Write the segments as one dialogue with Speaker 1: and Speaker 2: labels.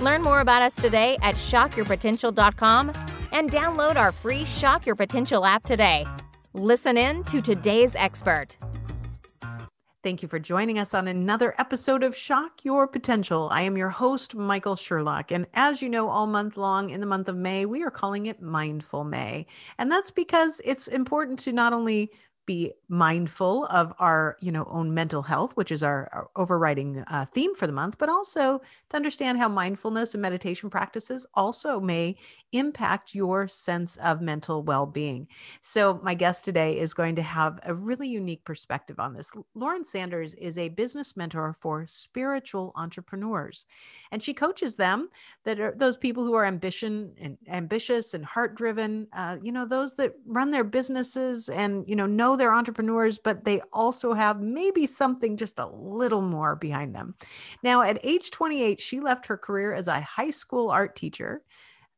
Speaker 1: Learn more about us today at shockyourpotential.com and download our free Shock Your Potential app today. Listen in to today's expert.
Speaker 2: Thank you for joining us on another episode of Shock Your Potential. I am your host, Michael Sherlock. And as you know, all month long in the month of May, we are calling it Mindful May. And that's because it's important to not only be mindful of our you know own mental health which is our, our overriding uh, theme for the month but also to understand how mindfulness and meditation practices also may impact your sense of mental well-being. So my guest today is going to have a really unique perspective on this. Lauren Saunders is a business mentor for spiritual entrepreneurs and she coaches them that are those people who are ambition and ambitious and heart driven uh, you know those that run their businesses and you know know they're entrepreneurs, but they also have maybe something just a little more behind them. Now, at age 28, she left her career as a high school art teacher.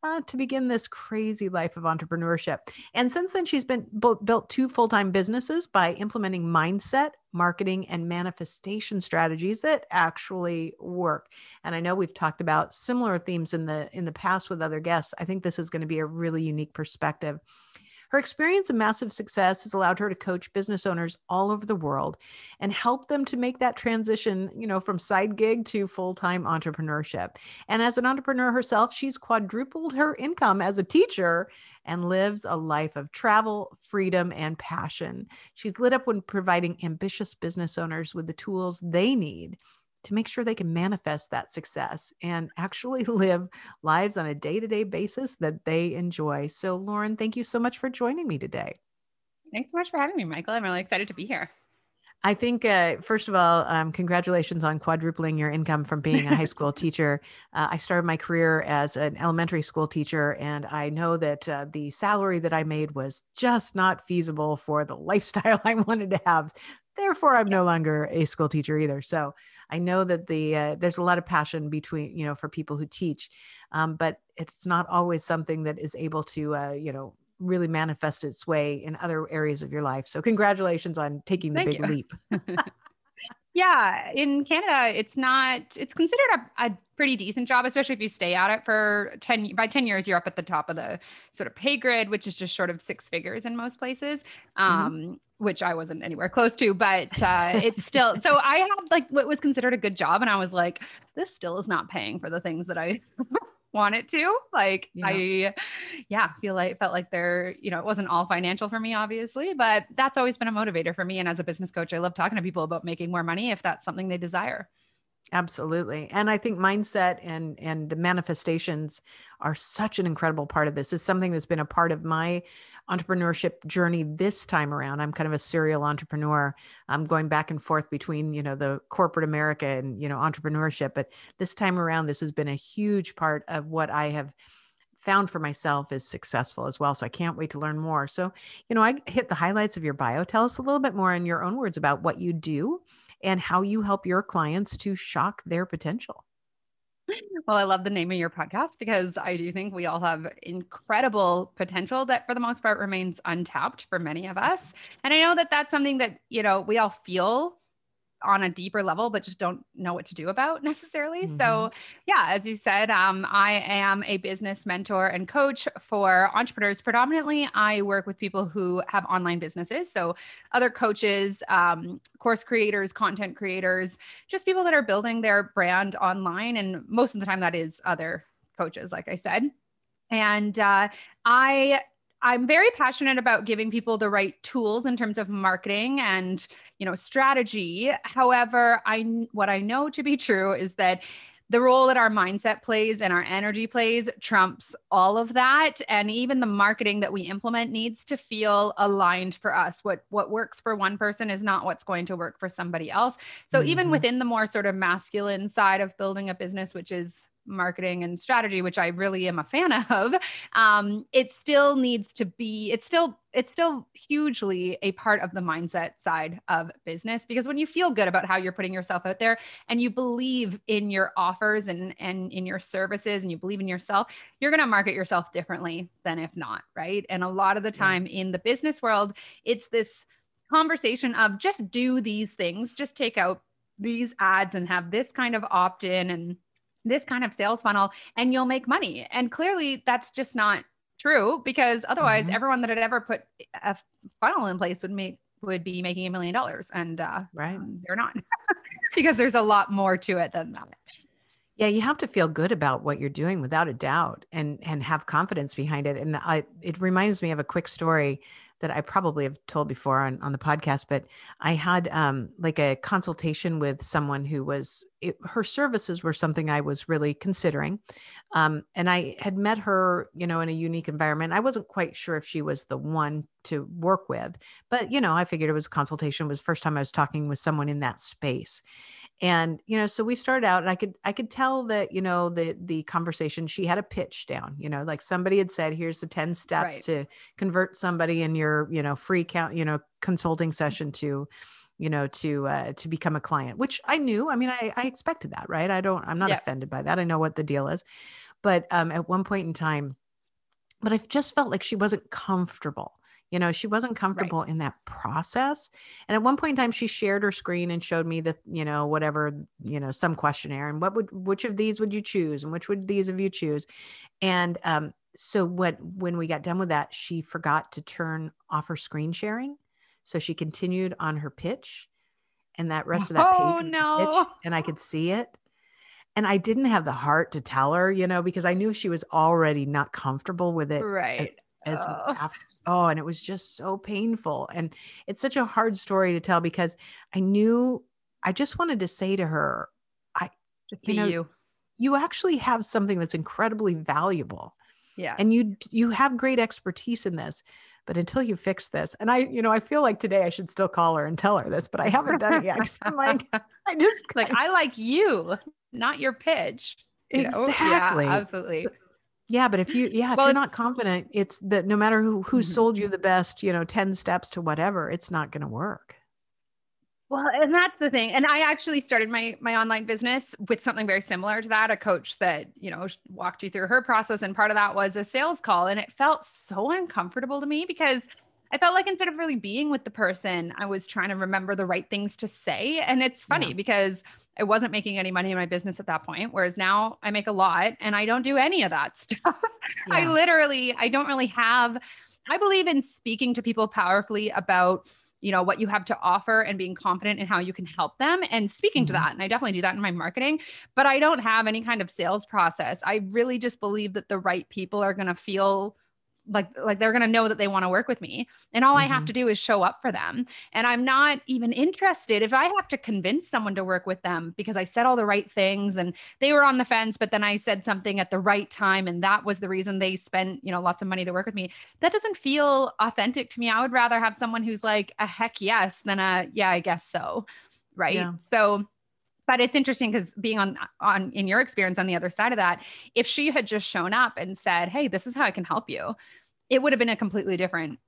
Speaker 2: Uh, to begin this crazy life of entrepreneurship. And since then, she's been built two full time businesses by implementing mindset, marketing, and manifestation strategies that actually work. And I know we've talked about similar themes in the in the past with other guests. I think this is going to be a really unique perspective. Her experience and massive success has allowed her to coach business owners all over the world and help them to make that transition, you know, from side gig to full-time entrepreneurship. And as an entrepreneur herself, she's quadrupled her income as a teacher and lives a life of travel, freedom, and passion. She's lit up when providing ambitious business owners with the tools they need to make sure they can manifest that success and actually live lives on a day to day basis that they enjoy. So, Lauren, thank you so much for joining me today.
Speaker 3: Thanks so much for having me, Michael. I'm really excited to be here.
Speaker 2: I think, uh, first of all, um, congratulations on quadrupling your income from being a high school teacher. Uh, I started my career as an elementary school teacher, and I know that uh, the salary that I made was just not feasible for the lifestyle I wanted to have. Therefore, I'm no longer a school teacher either. So I know that the uh, there's a lot of passion between you know for people who teach, um, but it's not always something that is able to uh, you know really manifest its way in other areas of your life. So congratulations on taking the Thank big leap.
Speaker 3: yeah, in Canada, it's not. It's considered a, a pretty decent job, especially if you stay at it for 10 by 10 years, you're up at the top of the sort of pay grid, which is just short of six figures in most places. Mm-hmm. Um, mm-hmm which I wasn't anywhere close to, but uh, it's still so I had like what was considered a good job, and I was like, this still is not paying for the things that I want it to. Like yeah. I, yeah, feel like felt like they're you know it wasn't all financial for me, obviously, but that's always been a motivator for me. And as a business coach, I love talking to people about making more money if that's something they desire.
Speaker 2: Absolutely. And I think mindset and and manifestations are such an incredible part of this. It's something that's been a part of my entrepreneurship journey this time around. I'm kind of a serial entrepreneur. I'm going back and forth between, you know, the corporate America and, you know, entrepreneurship, but this time around this has been a huge part of what I have found for myself is successful as well. So I can't wait to learn more. So, you know, I hit the highlights of your bio. Tell us a little bit more in your own words about what you do and how you help your clients to shock their potential.
Speaker 3: Well, I love the name of your podcast because I do think we all have incredible potential that, for the most part, remains untapped for many of us. And I know that that's something that, you know, we all feel on a deeper level, but just don't know what to do about necessarily. Mm-hmm. So, yeah, as you said, um, I am a business mentor and coach for entrepreneurs. Predominantly, I work with people who have online businesses. So, other coaches, um, course creators, content creators, just people that are building their brand online. And most of the time, that is other coaches, like I said. And uh, I I'm very passionate about giving people the right tools in terms of marketing and, you know, strategy. However, I what I know to be true is that the role that our mindset plays and our energy plays trumps all of that and even the marketing that we implement needs to feel aligned for us what what works for one person is not what's going to work for somebody else so mm-hmm. even within the more sort of masculine side of building a business which is marketing and strategy, which I really am a fan of, um, it still needs to be, it's still, it's still hugely a part of the mindset side of business because when you feel good about how you're putting yourself out there and you believe in your offers and, and in your services and you believe in yourself, you're going to market yourself differently than if not. Right. And a lot of the time yeah. in the business world, it's this conversation of just do these things, just take out these ads and have this kind of opt in and this kind of sales funnel and you'll make money. And clearly that's just not true because otherwise mm-hmm. everyone that had ever put a funnel in place would make would be making a million dollars and uh,
Speaker 2: right
Speaker 3: they're not because there's a lot more to it than that
Speaker 2: yeah you have to feel good about what you're doing without a doubt and and have confidence behind it and i it reminds me of a quick story that I probably have told before on, on the podcast, but I had um, like a consultation with someone who was, it, her services were something I was really considering. Um, and I had met her, you know, in a unique environment. I wasn't quite sure if she was the one to work with, but, you know, I figured it was consultation it was first time I was talking with someone in that space and you know so we started out and i could i could tell that you know the the conversation she had a pitch down you know like somebody had said here's the 10 steps right. to convert somebody in your you know free count you know consulting session to you know to uh to become a client which i knew i mean i i expected that right i don't i'm not offended by that i know what the deal is but um at one point in time but i just felt like she wasn't comfortable you know she wasn't comfortable right. in that process and at one point in time she shared her screen and showed me the you know whatever you know some questionnaire and what would which of these would you choose and which would these of you choose and um so what when we got done with that she forgot to turn off her screen sharing so she continued on her pitch and that rest of that
Speaker 3: oh, page no.
Speaker 2: Pitch, and i could see it and i didn't have the heart to tell her you know because i knew she was already not comfortable with it
Speaker 3: right
Speaker 2: as, as oh. after oh and it was just so painful and it's such a hard story to tell because i knew i just wanted to say to her i
Speaker 3: you know you.
Speaker 2: you actually have something that's incredibly valuable
Speaker 3: yeah.
Speaker 2: and you you have great expertise in this but until you fix this and i you know i feel like today i should still call her and tell her this but i haven't done it yet i'm like i just
Speaker 3: like i like you not your pitch
Speaker 2: you exactly
Speaker 3: yeah, absolutely
Speaker 2: yeah, but if you yeah, if well, you're not confident, it's that no matter who who mm-hmm. sold you the best, you know, 10 steps to whatever, it's not going to work.
Speaker 3: Well, and that's the thing. And I actually started my my online business with something very similar to that, a coach that, you know, walked you through her process and part of that was a sales call and it felt so uncomfortable to me because I felt like instead of really being with the person, I was trying to remember the right things to say. And it's funny yeah. because I wasn't making any money in my business at that point. Whereas now I make a lot and I don't do any of that stuff. Yeah. I literally, I don't really have, I believe in speaking to people powerfully about you know what you have to offer and being confident in how you can help them and speaking mm-hmm. to that and i definitely do that in my marketing but i don't have any kind of sales process i really just believe that the right people are going to feel like like they're going to know that they want to work with me and all mm-hmm. i have mm-hmm. to do is show up for them and i'm not even interested if i have to convince someone to work with them because i said all the right things and they were on the fence but then i said something at the right time and that was the reason they spent you know lots of money to work with me that doesn't feel authentic to me i would rather have someone who's like a heck yes than a yeah i guess so right yeah. so but it's interesting because being on on in your experience on the other side of that if she had just shown up and said hey this is how i can help you it would have been a completely different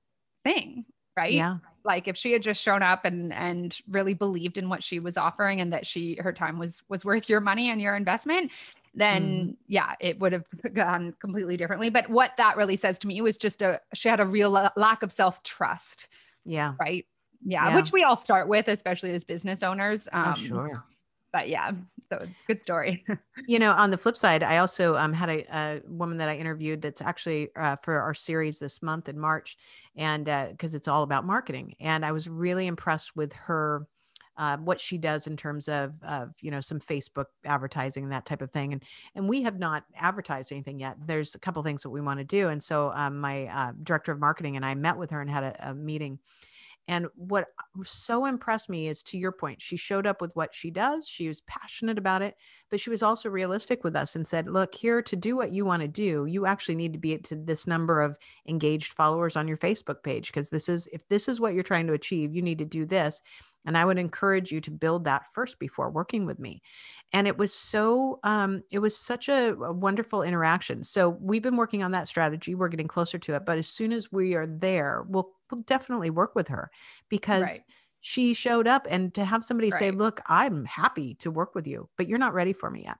Speaker 3: thing right?
Speaker 2: Yeah.
Speaker 3: Like if she had just shown up and and really believed in what she was offering and that she her time was was worth your money and your investment then mm. yeah it would have gone completely differently. But what that really says to me was just a she had a real lack of self trust
Speaker 2: yeah.
Speaker 3: right? Yeah, yeah, which we all start with especially as business owners.
Speaker 2: Oh, um, oh, sure
Speaker 3: but yeah, so good story.
Speaker 2: you know, on the flip side, I also um, had a, a, woman that I interviewed that's actually uh, for our series this month in March, and because uh, it's all about marketing, and I was really impressed with her. Uh, what she does in terms of, of you know some Facebook advertising and that type of thing, and and we have not advertised anything yet. There's a couple things that we want to do, and so um, my uh, director of marketing and I met with her and had a, a meeting, and what so impressed me is to your point, she showed up with what she does. She was passionate about it, but she was also realistic with us and said, look, here to do what you want to do, you actually need to be to this number of engaged followers on your Facebook page. Because this is, if this is what you're trying to achieve, you need to do this. And i would encourage you to build that first before working with me. And it was so um, it was such a, a wonderful interaction. So we've been working on that strategy. We're getting closer to it. But as soon as we are there we'll, we'll definitely work with her because right. she showed up and to have somebody right. say look i'm happy to work with you but you're not ready for me yet.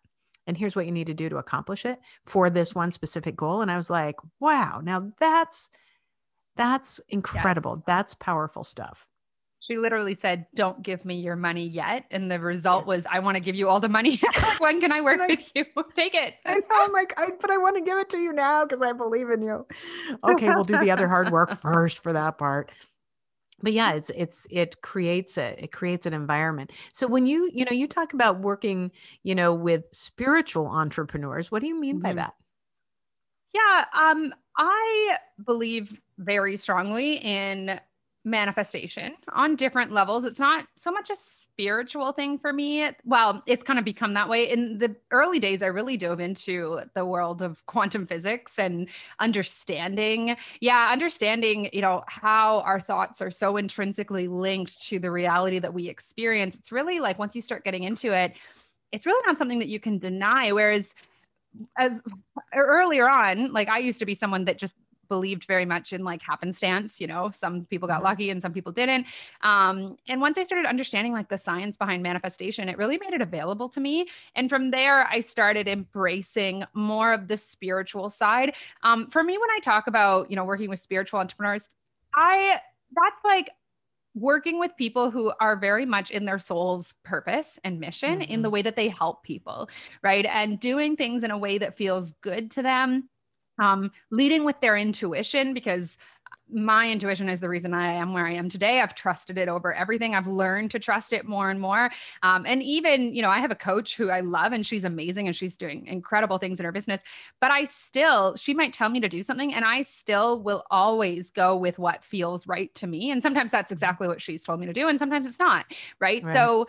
Speaker 2: And here's what you need to do to accomplish it for this one specific goal. And i was like wow. Now that's that's incredible. Yes. that's powerful stuff
Speaker 3: she literally said, Don't give me your money yet. And the result yes. was, I want to give you all the money. when can I work I, with you? Take it.
Speaker 2: I know. I'm like, I, but I want to give it to you now because I believe in you. Okay, we'll do the other hard work first for that part. But yeah, it's it's it creates a it creates an environment. So when you you know you talk about working you know with spiritual entrepreneurs, what do you mean mm-hmm. by that?
Speaker 3: Yeah, um, I believe very strongly in manifestation on different levels. It's not so much a spiritual thing for me. Well, it's kind of become that way. In the early days, I really dove into the world of quantum physics and understanding, yeah, understanding, you know, how our thoughts are so intrinsically linked to the reality that we experience. It's really like once you start getting into it, it's really not something that you can deny. Whereas as earlier on, like I used to be someone that just believed very much in like happenstance. You know, some people got mm-hmm. lucky and some people didn't. Um, and once I started understanding like the science behind manifestation, it really made it available to me. And from there, I started embracing more of the spiritual side. Um, for me, when I talk about, you know, working with spiritual entrepreneurs, I, that's like working with people who are very much in their soul's purpose and mission mm-hmm. in the mm-hmm. way that they help people, right? And doing things in a way that feels good to them um, leading with their intuition because my intuition is the reason I am where I am today. I've trusted it over everything. I've learned to trust it more and more. Um, and even, you know, I have a coach who I love and she's amazing and she's doing incredible things in her business. But I still, she might tell me to do something and I still will always go with what feels right to me. And sometimes that's exactly what she's told me to do. And sometimes it's not. Right. right. So,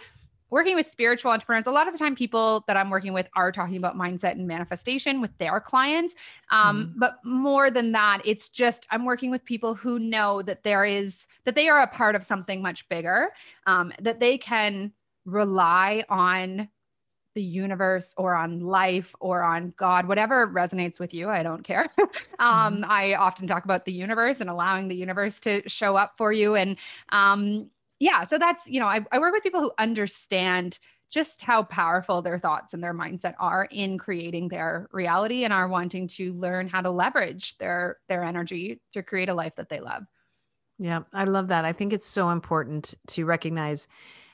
Speaker 3: working with spiritual entrepreneurs, a lot of the time people that I'm working with are talking about mindset and manifestation with their clients. Um, mm-hmm. But more than that, it's just I'm working with people who know that there is, that they are a part of something much bigger, um, that they can rely on the universe or on life or on God, whatever resonates with you. I don't care. um, mm-hmm. I often talk about the universe and allowing the universe to show up for you. And um, yeah, so that's, you know, I, I work with people who understand just how powerful their thoughts and their mindset are in creating their reality and are wanting to learn how to leverage their their energy to create a life that they love.
Speaker 2: Yeah, I love that. I think it's so important to recognize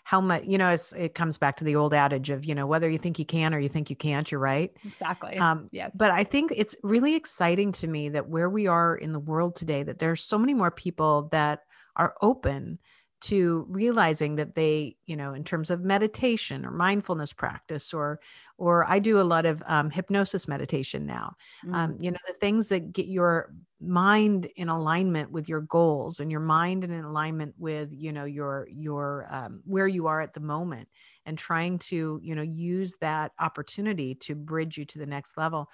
Speaker 2: how much you know it's it comes back to the old adage of you know whether you think you can or you think you can't you're right
Speaker 3: exactly um yes
Speaker 2: but i think it's really exciting to me that where we are in the world today that there's so many more people that are open to realizing that they you know in terms of meditation or mindfulness practice or or i do a lot of um, hypnosis meditation now mm. um, you know the things that get your mind in alignment with your goals and your mind in alignment with you know your your um, where you are at the moment and trying to you know use that opportunity to bridge you to the next level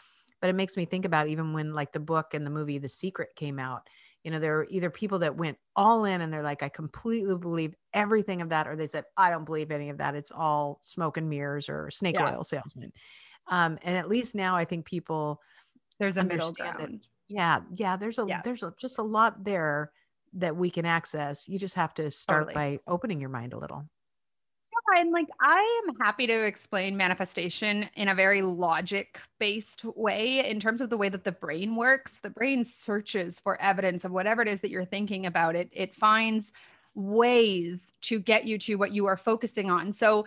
Speaker 2: but it makes me think about even when like the book and the movie the secret came out you know there are either people that went all in and they're like i completely believe everything of that or they said i don't believe any of that it's all smoke and mirrors or snake yeah. oil salesman um, and at least now i think people
Speaker 3: there's a middle ground that,
Speaker 2: yeah yeah there's a yeah. there's a, just a lot there that we can access you just have to start totally. by opening your mind a little
Speaker 3: and like I am happy to explain manifestation in a very logic based way in terms of the way that the brain works. The brain searches for evidence of whatever it is that you're thinking about. It it finds ways to get you to what you are focusing on. So,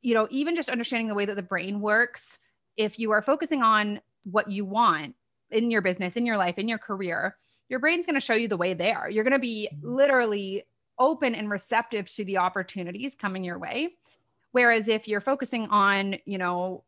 Speaker 3: you know, even just understanding the way that the brain works, if you are focusing on what you want in your business, in your life, in your career, your brain's going to show you the way there. You're going to be mm-hmm. literally open and receptive to the opportunities coming your way. Whereas if you're focusing on, you know,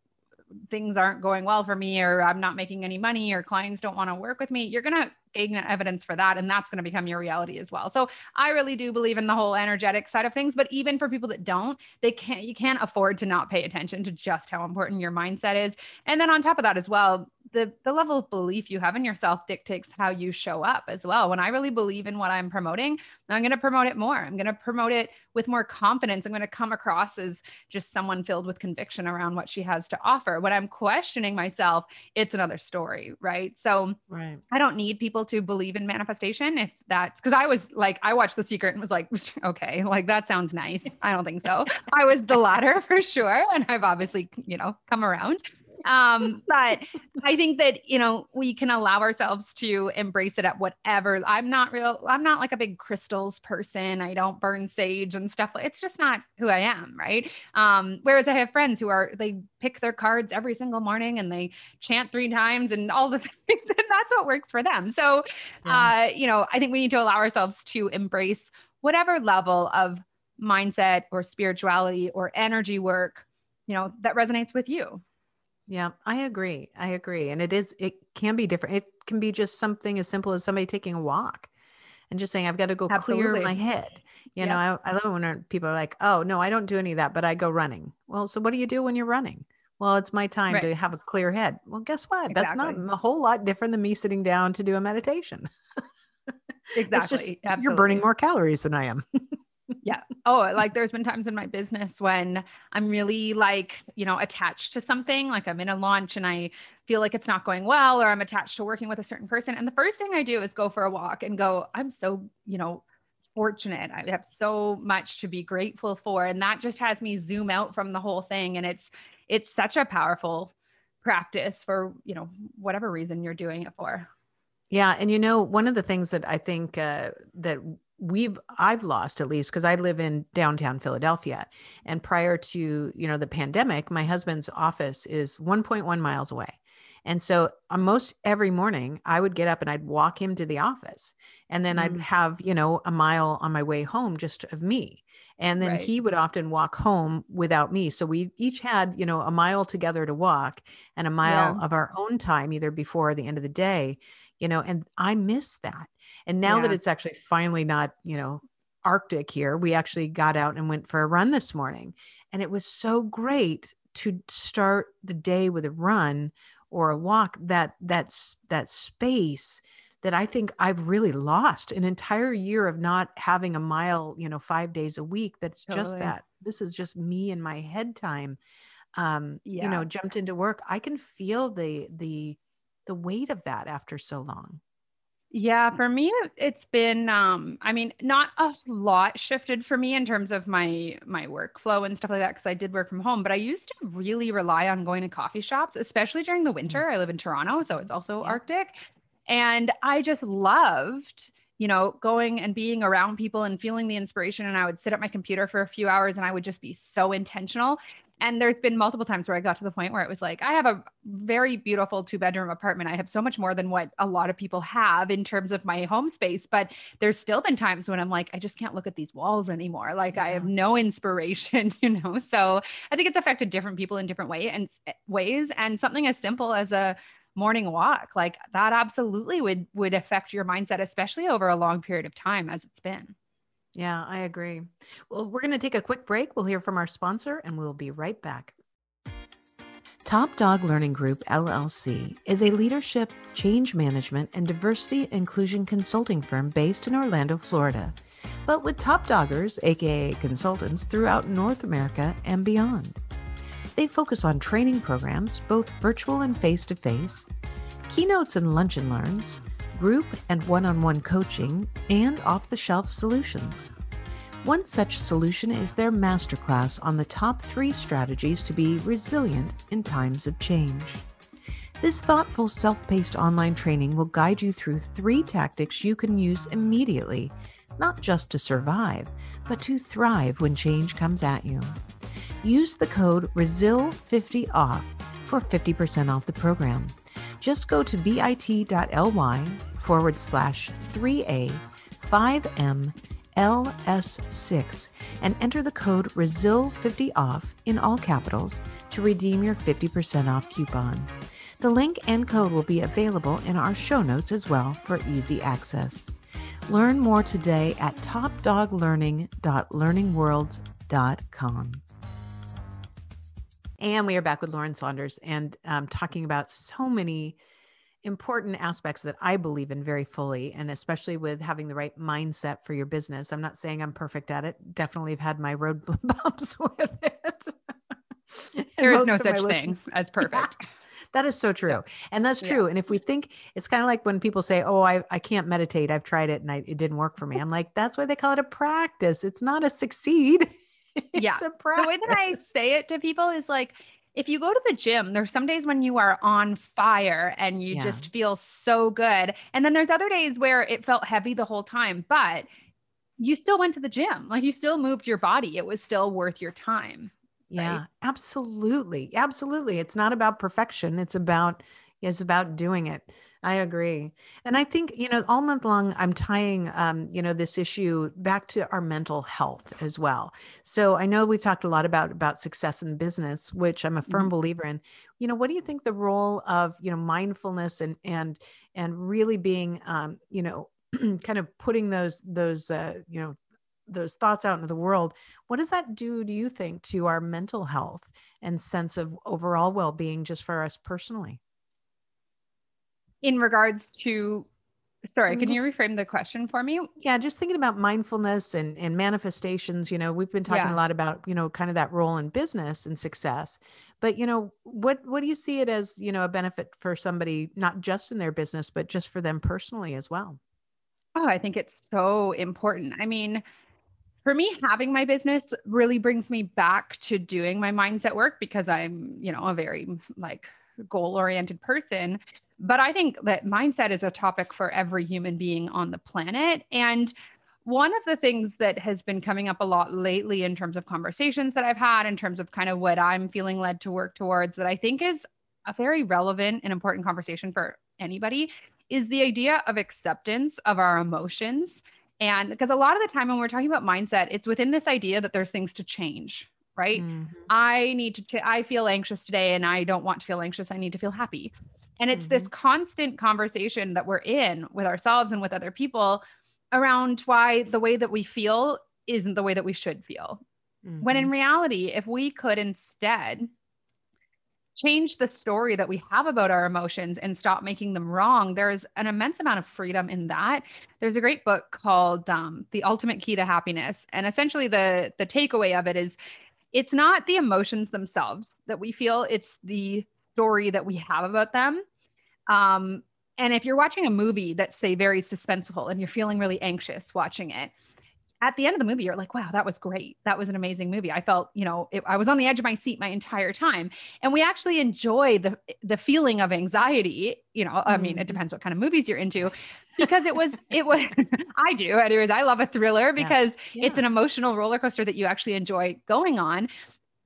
Speaker 3: things aren't going well for me or I'm not making any money or clients don't want to work with me, you're going to gain evidence for that and that's going to become your reality as well. So I really do believe in the whole energetic side of things, but even for people that don't, they can't you can't afford to not pay attention to just how important your mindset is. And then on top of that as well, the the level of belief you have in yourself dictates how you show up as well. When I really believe in what I'm promoting, I'm going to promote it more. I'm going to promote it with more confidence. I'm going to come across as just someone filled with conviction around what she has to offer. When I'm questioning myself, it's another story, right? So right. I don't need people to believe in manifestation if that's because I was like, I watched The Secret and was like, okay, like that sounds nice. I don't think so. I was the latter for sure. And I've obviously, you know, come around. Um, but I think that, you know, we can allow ourselves to embrace it at whatever. I'm not real, I'm not like a big crystals person. I don't burn sage and stuff. It's just not who I am. Right. Um, whereas I have friends who are, they pick their cards every single morning and they chant three times and all the things. And that's what works for them. So, yeah. uh, you know, I think we need to allow ourselves to embrace whatever level of mindset or spirituality or energy work, you know, that resonates with you.
Speaker 2: Yeah, I agree. I agree. And it is, it can be different. It can be just something as simple as somebody taking a walk and just saying, I've got to go Absolutely. clear my head. You yep. know, I, I love when people are like, oh, no, I don't do any of that, but I go running. Well, so what do you do when you're running? Well, it's my time right. to have a clear head. Well, guess what? Exactly. That's not a whole lot different than me sitting down to do a meditation.
Speaker 3: exactly.
Speaker 2: Just, you're burning more calories than I am.
Speaker 3: yeah. Oh, like there's been times in my business when I'm really like, you know, attached to something, like I'm in a launch and I feel like it's not going well, or I'm attached to working with a certain person. And the first thing I do is go for a walk and go, I'm so, you know, fortunate. I have so much to be grateful for. And that just has me zoom out from the whole thing. And it's, it's such a powerful practice for, you know, whatever reason you're doing it for.
Speaker 2: Yeah, and you know, one of the things that I think uh, that we've I've lost at least because I live in downtown Philadelphia, and prior to you know the pandemic, my husband's office is 1.1 miles away. And so most every morning I would get up and I'd walk him to the office. And then mm-hmm. I'd have, you know, a mile on my way home just of me. And then right. he would often walk home without me. So we each had, you know, a mile together to walk and a mile yeah. of our own time, either before or the end of the day you know, and I miss that. And now yeah. that it's actually finally not, you know, Arctic here, we actually got out and went for a run this morning. And it was so great to start the day with a run or a walk that that's that space that I think I've really lost an entire year of not having a mile, you know, five days a week. That's totally. just that. This is just me and my head time. Um, yeah. you know, jumped into work. I can feel the the the weight of that after so long?
Speaker 3: Yeah, for me it's been um I mean not a lot shifted for me in terms of my my workflow and stuff like that cuz I did work from home, but I used to really rely on going to coffee shops, especially during the mm. winter. I live in Toronto, so it's also yeah. arctic. And I just loved you know, going and being around people and feeling the inspiration. And I would sit at my computer for a few hours and I would just be so intentional. And there's been multiple times where I got to the point where it was like, I have a very beautiful two bedroom apartment. I have so much more than what a lot of people have in terms of my home space. But there's still been times when I'm like, I just can't look at these walls anymore. Like yeah. I have no inspiration, you know? So I think it's affected different people in different way and eh, ways. And something as simple as a, morning walk like that absolutely would would affect your mindset especially over a long period of time as it's been
Speaker 2: yeah, I agree. Well, we're going to take a quick break. We'll hear from our sponsor and we'll be right back. Top Dog Learning Group LLC is a leadership, change management, and diversity inclusion consulting firm based in Orlando, Florida, but with top doggers, aka consultants, throughout North America and beyond. They focus on training programs, both virtual and face to face, keynotes and lunch and learns, group and one on one coaching, and off the shelf solutions. One such solution is their masterclass on the top three strategies to be resilient in times of change. This thoughtful, self paced online training will guide you through three tactics you can use immediately, not just to survive, but to thrive when change comes at you. Use the code RESIL50OFF for 50% off the program. Just go to bit.ly forward slash 3A 5M LS6 and enter the code RESIL50OFF in all capitals to redeem your 50% off coupon. The link and code will be available in our show notes as well for easy access. Learn more today at topdoglearning.learningworlds.com. And we are back with Lauren Saunders and um, talking about so many important aspects that I believe in very fully, and especially with having the right mindset for your business. I'm not saying I'm perfect at it. Definitely have had my road bumps with it.
Speaker 3: there is no such thing as perfect. Yeah,
Speaker 2: that is so true. Yeah. And that's true. Yeah. And if we think it's kind of like when people say, Oh, I, I can't meditate. I've tried it and I, it didn't work for me. I'm like, that's why they call it a practice. It's not a succeed.
Speaker 3: yeah. The way that I say it to people is like, if you go to the gym, there's some days when you are on fire and you yeah. just feel so good. And then there's other days where it felt heavy the whole time, but you still went to the gym. Like you still moved your body. It was still worth your time.
Speaker 2: Yeah, right? absolutely. Absolutely. It's not about perfection. It's about it's about doing it. I agree. And I think, you know, all month long, I'm tying, um, you know, this issue back to our mental health as well. So I know we've talked a lot about, about success in business, which I'm a firm mm-hmm. believer in. You know, what do you think the role of, you know, mindfulness and, and, and really being, um, you know, kind of putting those, those, uh, you know, those thoughts out into the world what does that do do you think to our mental health and sense of overall well-being just for us personally
Speaker 3: in regards to sorry can you reframe the question for me?
Speaker 2: Yeah just thinking about mindfulness and and manifestations you know we've been talking yeah. a lot about you know kind of that role in business and success. But you know what what do you see it as you know a benefit for somebody not just in their business but just for them personally as well?
Speaker 3: Oh i think it's so important. I mean for me having my business really brings me back to doing my mindset work because i'm you know a very like goal oriented person but I think that mindset is a topic for every human being on the planet. And one of the things that has been coming up a lot lately in terms of conversations that I've had, in terms of kind of what I'm feeling led to work towards, that I think is a very relevant and important conversation for anybody, is the idea of acceptance of our emotions. And because a lot of the time when we're talking about mindset, it's within this idea that there's things to change, right? Mm-hmm. I need to, ch- I feel anxious today and I don't want to feel anxious. I need to feel happy. And it's mm-hmm. this constant conversation that we're in with ourselves and with other people around why the way that we feel isn't the way that we should feel. Mm-hmm. When in mm-hmm. reality, if we could instead change the story that we have about our emotions and stop making them wrong, there's an immense amount of freedom in that. There's a great book called um, The Ultimate Key to Happiness. And essentially, the, the takeaway of it is it's not the emotions themselves that we feel, it's the story that we have about them. Um, and if you're watching a movie that's say very suspenseful and you're feeling really anxious watching it, at the end of the movie, you're like, wow, that was great. That was an amazing movie. I felt, you know, it, I was on the edge of my seat my entire time. And we actually enjoy the the feeling of anxiety. You know, mm-hmm. I mean, it mm-hmm. depends what kind of movies you're into, because it was, it was, I do. Anyways, I love a thriller because yeah. Yeah. it's an emotional roller coaster that you actually enjoy going on.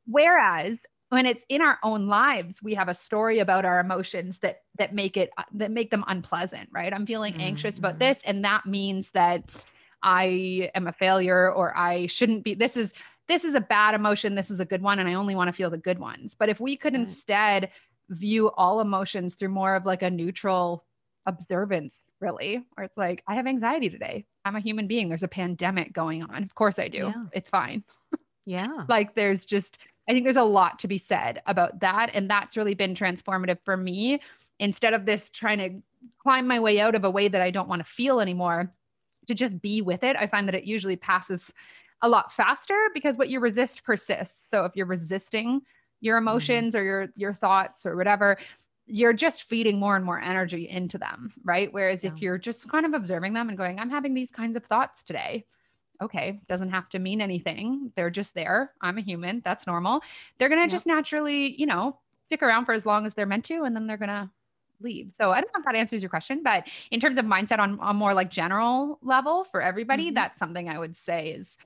Speaker 3: Whereas when it's in our own lives we have a story about our emotions that that make it that make them unpleasant right i'm feeling mm-hmm. anxious about mm-hmm. this and that means that i am a failure or i shouldn't be this is this is a bad emotion this is a good one and i only want to feel the good ones but if we could right. instead view all emotions through more of like a neutral observance really where it's like i have anxiety today i'm a human being there's a pandemic going on of course i do yeah. it's fine
Speaker 2: yeah
Speaker 3: like there's just I think there's a lot to be said about that. And that's really been transformative for me. Instead of this trying to climb my way out of a way that I don't want to feel anymore, to just be with it, I find that it usually passes a lot faster because what you resist persists. So if you're resisting your mm-hmm. emotions mm-hmm. or your your thoughts or whatever, you're just feeding more and more energy into them, right? Whereas yeah. if you're just kind of observing them and going, I'm having these kinds of thoughts today okay, doesn't have to mean anything. They're just there. I'm a human. That's normal. They're going to just naturally, you know, stick around for as long as they're meant to, and then they're going to leave. So I don't know if that answers your question, but in terms of mindset on a more like general level for everybody, mm-hmm. that's something I would say is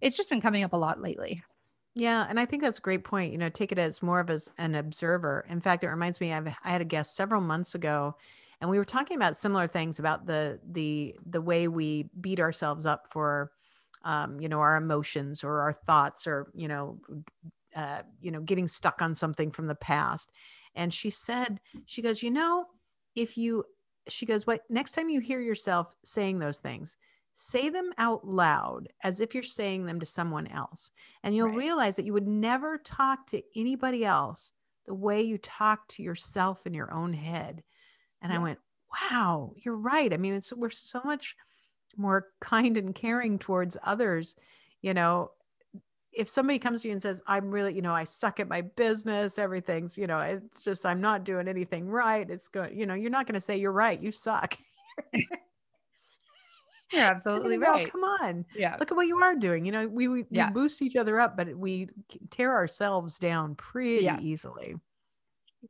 Speaker 3: it's just been coming up a lot lately.
Speaker 2: Yeah, and I think that's a great point. You know, take it as more of as an observer. In fact, it reminds me I've, I had a guest several months ago and we were talking about similar things about the the the way we beat ourselves up for um, you know, our emotions or our thoughts or, you know, uh, you know, getting stuck on something from the past. And she said, she goes, you know, if you, she goes, what, next time you hear yourself saying those things, say them out loud as if you're saying them to someone else. And you'll
Speaker 3: Right.
Speaker 2: realize that you would never talk to anybody else the way you talk to yourself in your own head. And I went, wow, you're right. I mean, it's we're so much more kind and caring towards others, you know. If somebody comes to you and says, I'm really, you know, I suck at my business, everything's, you know, it's just I'm not doing anything right. It's going, you know, you're not going to say you're right, you suck.
Speaker 3: You're absolutely right.
Speaker 2: Come on
Speaker 3: Yeah.
Speaker 2: look at what you are doing. You know, we we,
Speaker 3: Yeah.
Speaker 2: we boost each other up, but we tear ourselves down pretty
Speaker 3: Yeah.
Speaker 2: easily.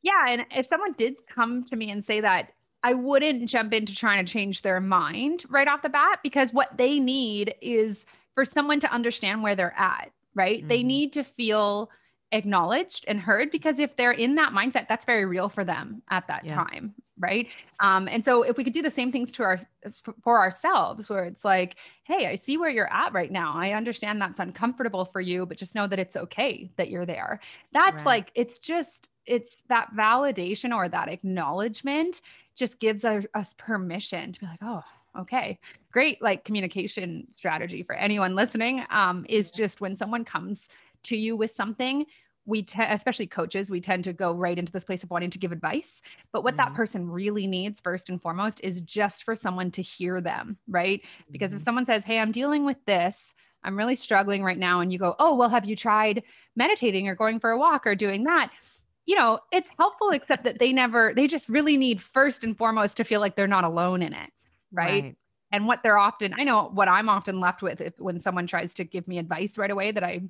Speaker 3: Yeah. And if someone did come to me and say that, I wouldn't jump into trying to change their mind right off the bat because what they need is for someone to understand where they're at, right? They
Speaker 2: Mhm.
Speaker 3: need to feel acknowledged and heard because if they're in that mindset, that's very real for them at that
Speaker 2: Yeah.
Speaker 3: time, right? Um, and so if we could do the same things to our for ourselves, where it's like, hey, I see where you're at right now. I understand that's uncomfortable for you, but just know that it's okay that you're there. That's
Speaker 2: Right.
Speaker 3: like it's just it's that validation or that acknowledgement just gives us, us permission to be like, oh, okay, great. Like communication strategy for anyone listening um, is just when someone comes to you with something, we te- especially coaches, we tend to go right into this place of wanting to give advice. But what that
Speaker 2: Mhm.
Speaker 3: person really needs first and foremost is just for someone to hear them, right? Because if
Speaker 2: Mhm.
Speaker 3: someone says, Hey, I'm dealing with this, I'm really struggling right now. And you go, Oh, well, have you tried meditating or going for a walk or doing that? You know, it's helpful, except that they never, they just really need first and foremost to feel like they're not alone in it. Right. And what they're often, I know what I'm often left with if, when someone tries to give me advice right away that I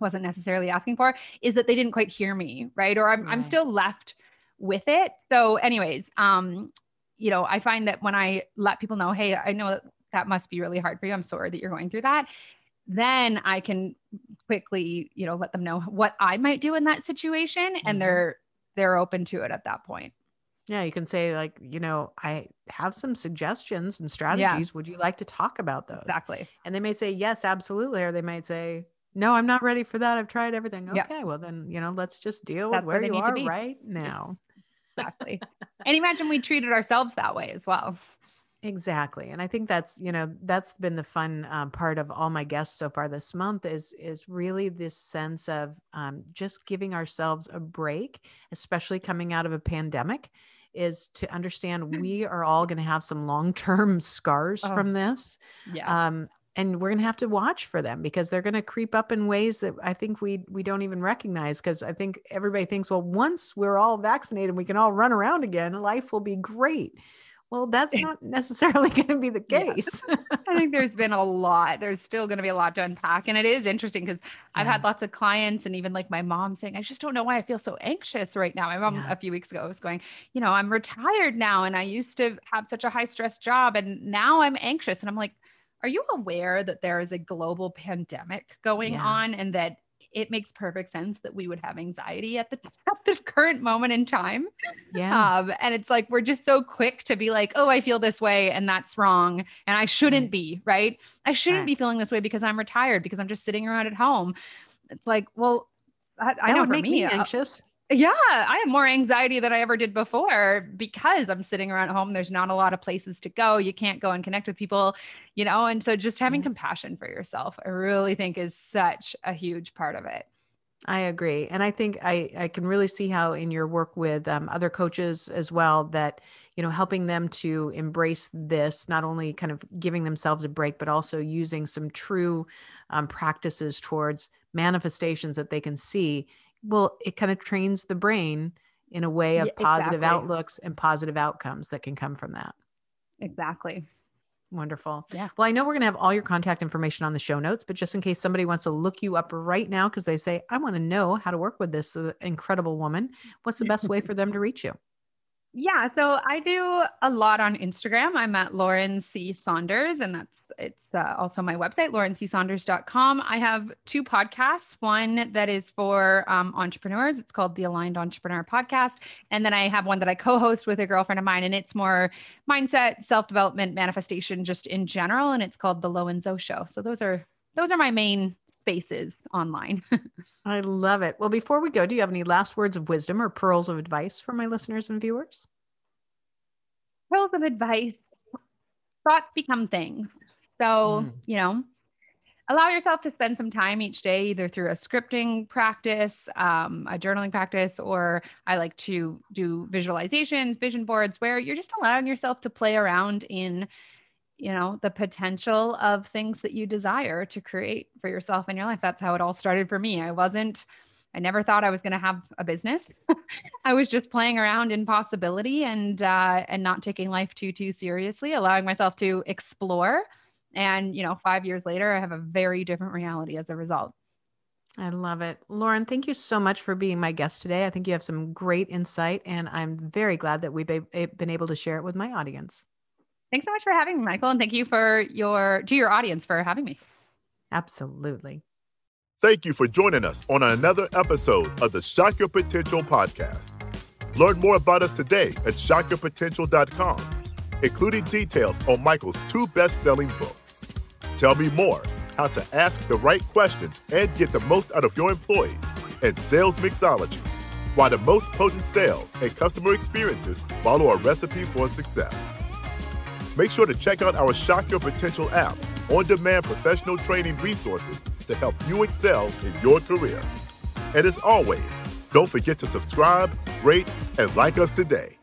Speaker 3: wasn't necessarily asking for is that they didn't quite hear me. Right. Or I'm, I'm still left with it. So, anyways, um, you know, I find that when I let people know, hey, I know that must be really hard for you. I'm sorry that you're going through that. Then I can quickly, you know, let them know what I might do in that situation,
Speaker 2: Mhm.
Speaker 3: and they're they're open to it at that point.
Speaker 2: Yeah, you can say like, you know, I have some suggestions and strategies. Would you like to talk about those?
Speaker 3: Exactly.
Speaker 2: And they may say yes, absolutely, or they might say no, I'm not ready for that. I've tried everything.
Speaker 3: Yeah.
Speaker 2: Okay, well then, you know, let's just deal
Speaker 3: That's
Speaker 2: with
Speaker 3: where
Speaker 2: where you are right now.
Speaker 3: Exactly. and imagine we treated ourselves that way as well.
Speaker 2: Exactly, and I think that's you know that's been the fun um, part of all my guests so far this month is is really this sense of um, just giving ourselves a break, especially coming out of a pandemic, is to understand we are all going to have some long term scars
Speaker 3: Oh,
Speaker 2: from this,
Speaker 3: Yeah.
Speaker 2: um, and we're going to have to watch for them because they're going to creep up in ways that I think we we don't even recognize. Because I think everybody thinks, well, once we're all vaccinated, we can all run around again, life will be great. Well, that's not necessarily going to be the
Speaker 3: Yeah.
Speaker 2: case.
Speaker 3: I think there's been a lot. There's still going to be a lot to unpack. And it is interesting because I've had lots of clients and even like my mom saying, I just don't know why I feel so anxious right now. My mom
Speaker 2: Yeah.
Speaker 3: a few weeks ago was going, you know, I'm retired now and I used to have such a high stress job and now I'm anxious. And I'm like, are you aware that there is a global pandemic going
Speaker 2: Yeah.
Speaker 3: on and that it makes perfect sense that we would have anxiety at the, at the current moment in time?
Speaker 2: yeah.
Speaker 3: Um, and it's like we're just so quick to be like, oh, I feel this way and that's wrong. And I shouldn't be, right? I shouldn't
Speaker 2: Right.
Speaker 3: be feeling this way because I'm retired, because I'm just sitting around at home. It's like, well, I, I know
Speaker 2: would
Speaker 3: for
Speaker 2: make
Speaker 3: me,
Speaker 2: me
Speaker 3: uh,
Speaker 2: anxious.
Speaker 3: Yeah, I have more anxiety than I ever did before because I'm sitting around home. There's not a lot of places to go. You can't go and connect with people, you know? And so just having
Speaker 2: Yeah.
Speaker 3: compassion for yourself, I really think is such a huge part of it.
Speaker 2: I agree. And I think I, I can really see how in your work with um, other coaches as well that, you know, helping them to embrace this, not only kind of giving themselves a break, but also using some true um, practices towards manifestations that they can see. Well, it kind of trains the brain in a way of
Speaker 3: Yeah,
Speaker 2: positive
Speaker 3: exactly.
Speaker 2: outlooks and positive outcomes that can come from that.
Speaker 3: Exactly.
Speaker 2: Wonderful.
Speaker 3: Yeah.
Speaker 2: Well, I know we're going to have all your contact information on the show notes, but just in case somebody wants to look you up right now because they say, I want to know how to work with this uh, incredible woman, what's the best way for them to reach you?
Speaker 3: Yeah, so I do a lot on Instagram. I'm at Lauren C. Saunders, and that's it's uh, also my website, laurencsaunders.com. I have two podcasts. One that is for um, entrepreneurs. It's called the Aligned Entrepreneur Podcast, and then I have one that I co-host with a girlfriend of mine, and it's more mindset, self-development, manifestation, just in general, and it's called the Low and Zo Show. So those are those are my main spaces online.
Speaker 2: I love it. Well, before we go, do you have any last words of wisdom or pearls of advice for my listeners and viewers?
Speaker 3: pearls of advice thoughts become things So, mm. you know, allow yourself to spend some time each day, either through a scripting practice, um, a journaling practice, or I like to do visualizations, vision boards, where you're just allowing yourself to play around in you know the potential of things that you desire to create for yourself in your life that's how it all started for me i wasn't i never thought i was going to have a business i was just playing around in possibility and uh, and not taking life too too seriously allowing myself to explore and, you know, five years later, I have a very different reality as a result.
Speaker 2: I love it. Lauren, thank you so much for being my guest today. I think you have some great insight, and I'm very glad that we've been able to share it with my audience.
Speaker 3: Thanks so much for having me, Michael, and thank you for your to your audience for having me.
Speaker 2: Absolutely.
Speaker 4: Thank you for joining us on another episode of the Shock Your Potential podcast. Learn more about us today at shockyourpotential.com, including details on Michael's two best-selling books. Tell me more how to ask the right questions and get the most out of your employees and sales mixology. Why the most potent sales and customer experiences follow a recipe for success. Make sure to check out our Shock Your Potential app on demand professional training resources to help you excel in your career. And as always, don't forget to subscribe, rate, and like us today.